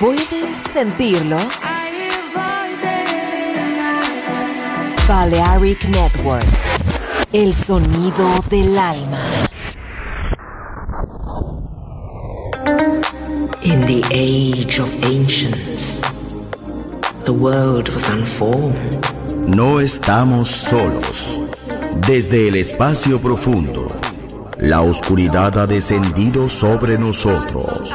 ¿Puedes sentirlo? Balearic Network. El sonido del alma. In the age of ancients, the world was unformed. No estamos solos. Desde el espacio profundo, la oscuridad ha descendido sobre nosotros.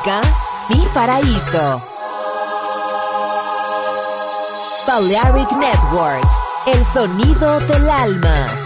Música, mi paraíso. Balearic Network, el sonido del alma.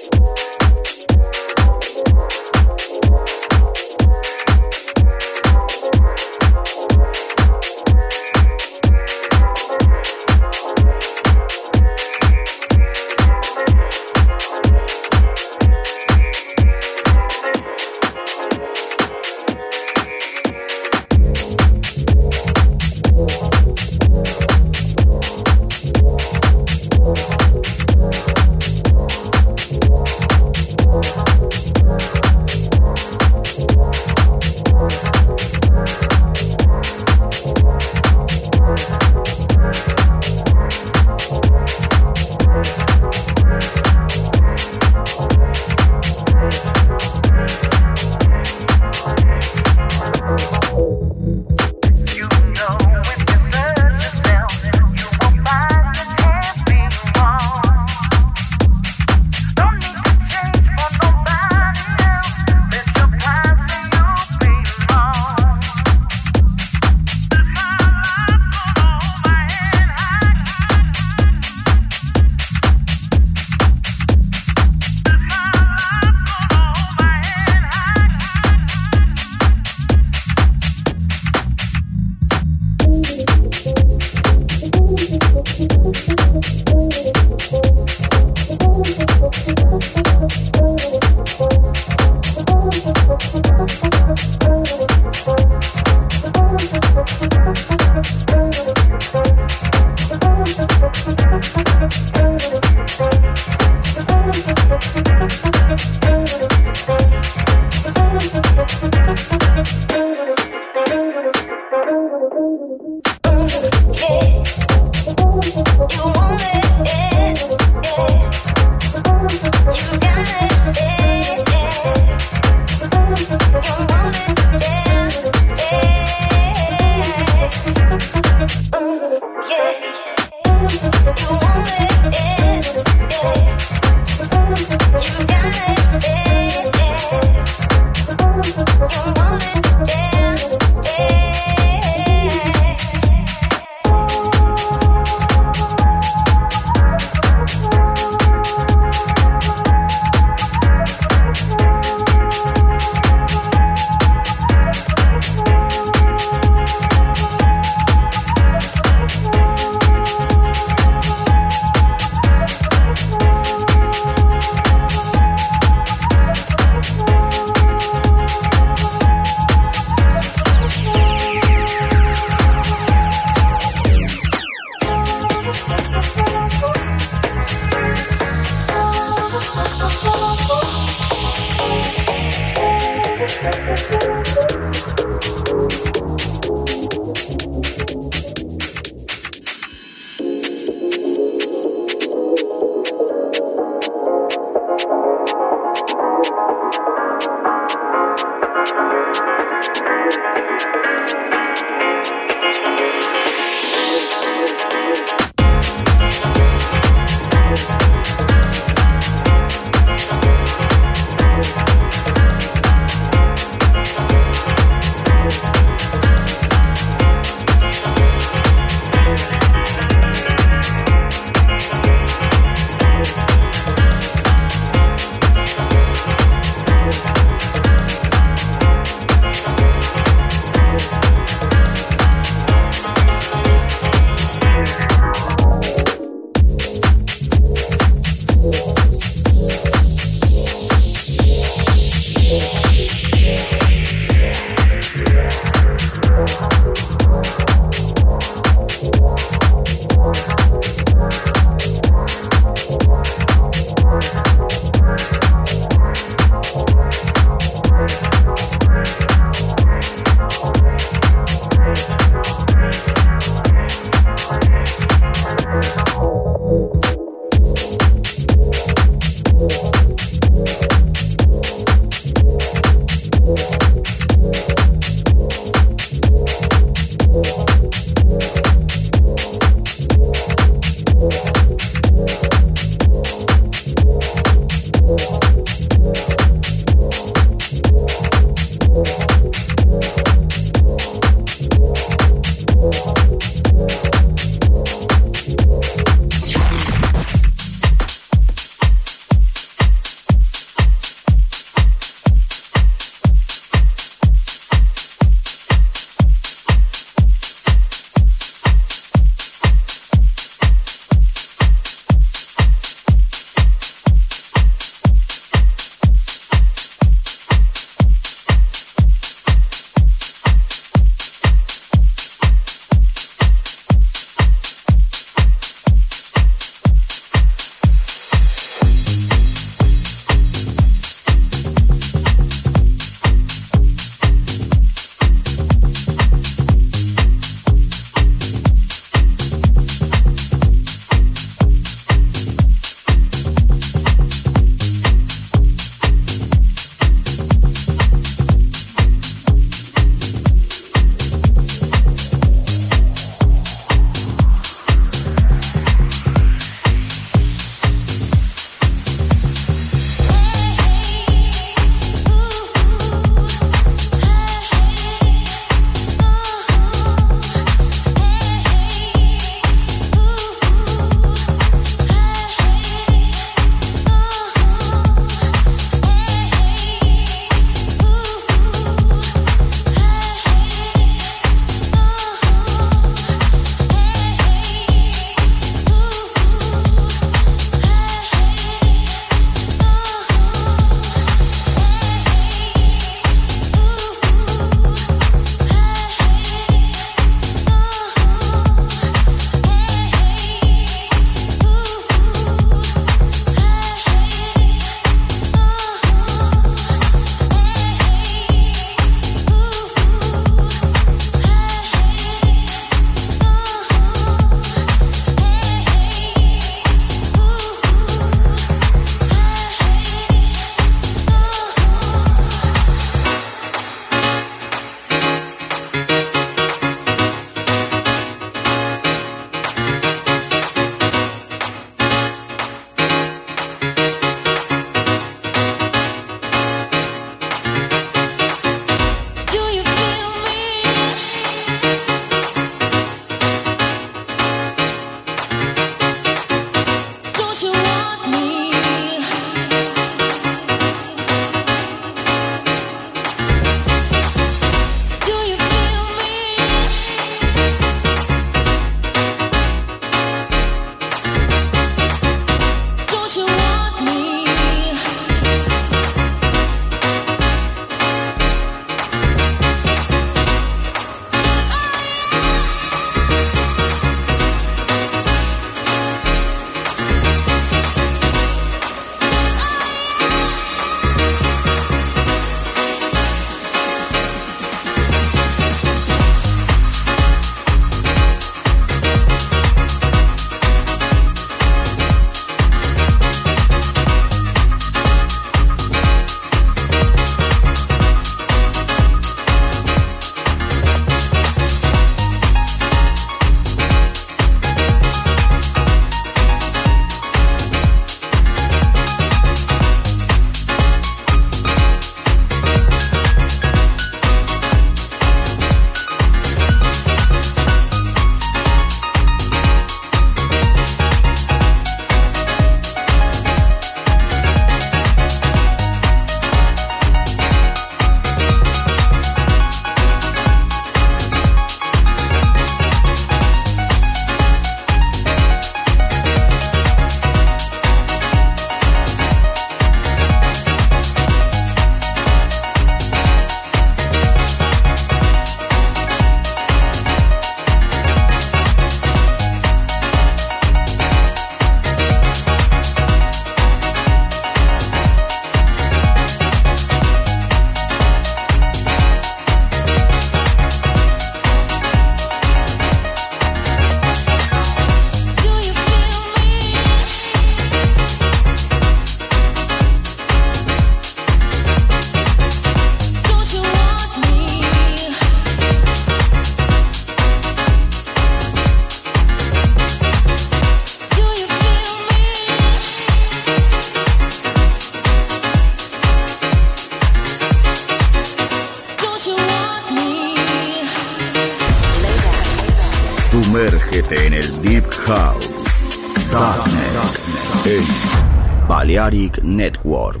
Balearic Network.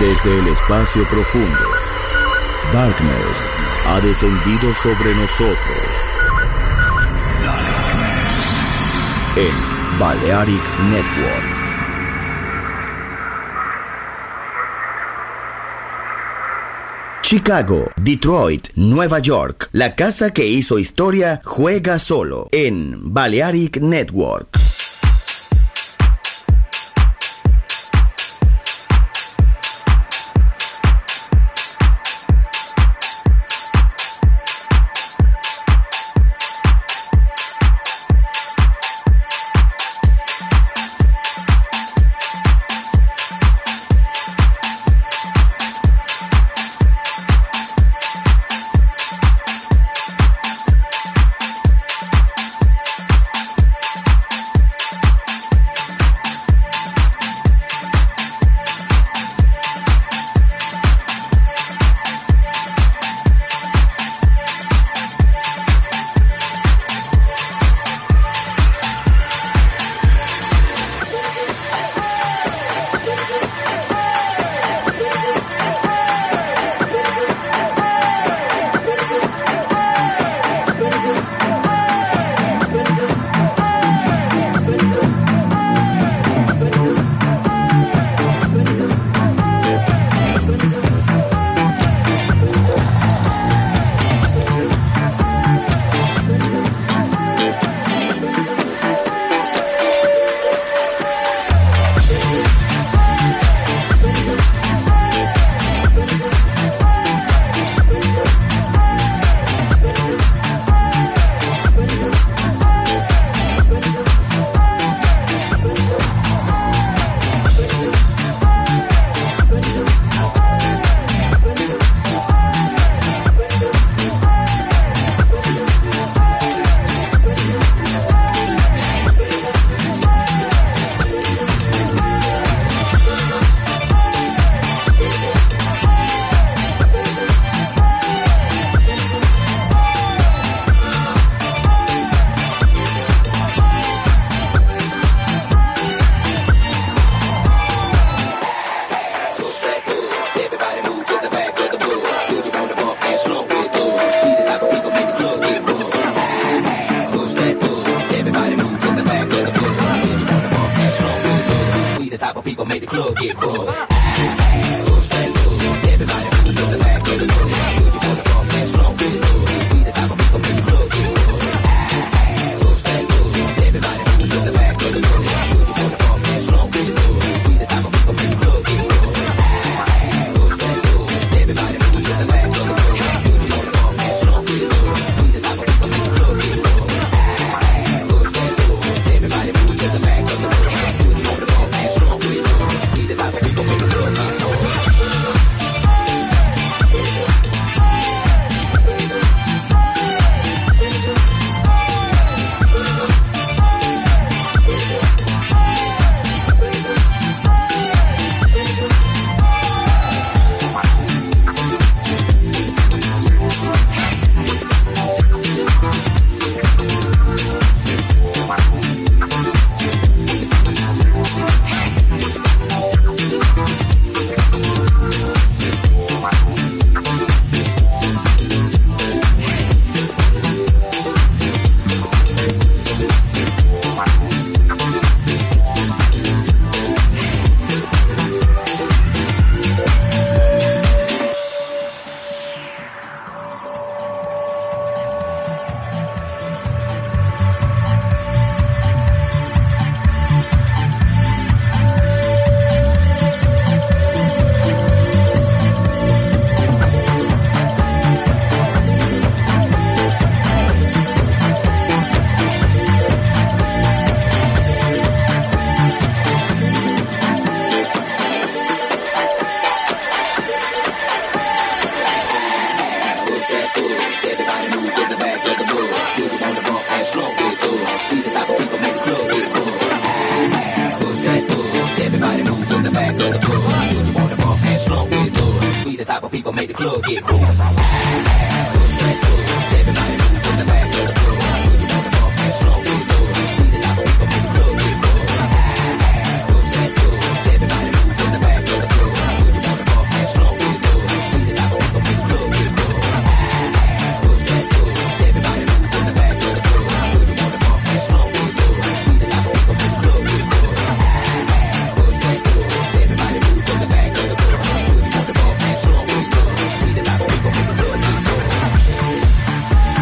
Desde el espacio profundo, Darkness ha descendido sobre nosotros. En Balearic Network. Chicago, Detroit, Nueva York. La casa que hizo historia juega solo en Balearic Network.